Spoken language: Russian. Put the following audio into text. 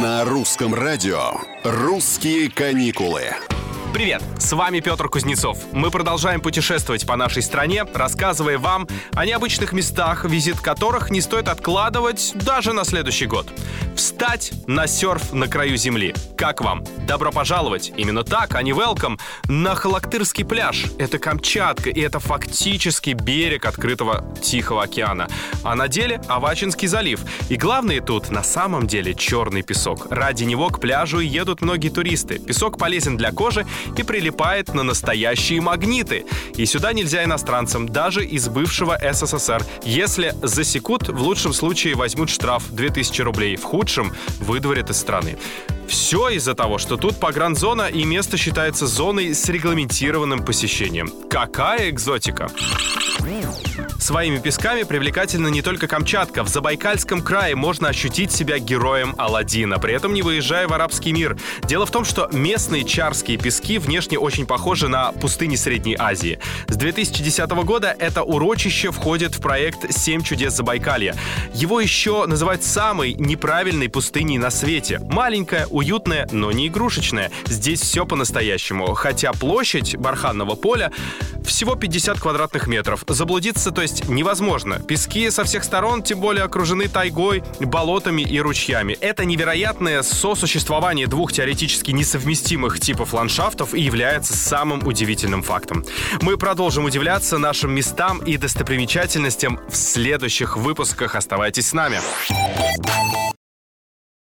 На русском радио «Русские каникулы». Привет, с вами Петр Кузнецов. Мы продолжаем путешествовать по нашей стране, рассказывая вам о необычных местах, визит которых не стоит откладывать даже на следующий год. Встать на серф на краю земли. Как вам? Добро пожаловать, именно так, а не welcome, на Халактырский пляж. Это Камчатка, и это фактически берег открытого Тихого океана. А на деле Авачинский залив. И главное тут, на самом деле, черный песок. Ради него к пляжу едут многие туристы. Песок полезен для кожи и прилипает на настоящие магниты. И сюда нельзя иностранцам, даже из бывшего СССР. Если засекут, в лучшем случае возьмут штраф 2000 рублей, в худшем выдворят из страны. Все из-за того, что тут погранзона и место считается зоной с регламентированным посещением. Какая экзотика! Своими песками привлекательна не только Камчатка. В Забайкальском крае можно ощутить себя героем Алладина, при этом не выезжая в арабский мир. Дело в том, что местные чарские пески внешне очень похожи на пустыни Средней Азии. С 2010 года это урочище входит в проект «Семь чудес Забайкалья». Его еще называют самой неправильной пустыней на свете. Маленькая, уютная, но не игрушечная. Здесь все по-настоящему. Хотя площадь барханного поля всего 50 квадратных метров. Заблудиться, то есть, невозможно. Пески со всех сторон, тем более, окружены тайгой, болотами и ручьями. Это невероятное сосуществование двух теоретически несовместимых типов ландшафтов и является самым удивительным фактом. Мы продолжим удивляться нашим местам и достопримечательностям в следующих выпусках. Оставайтесь с нами.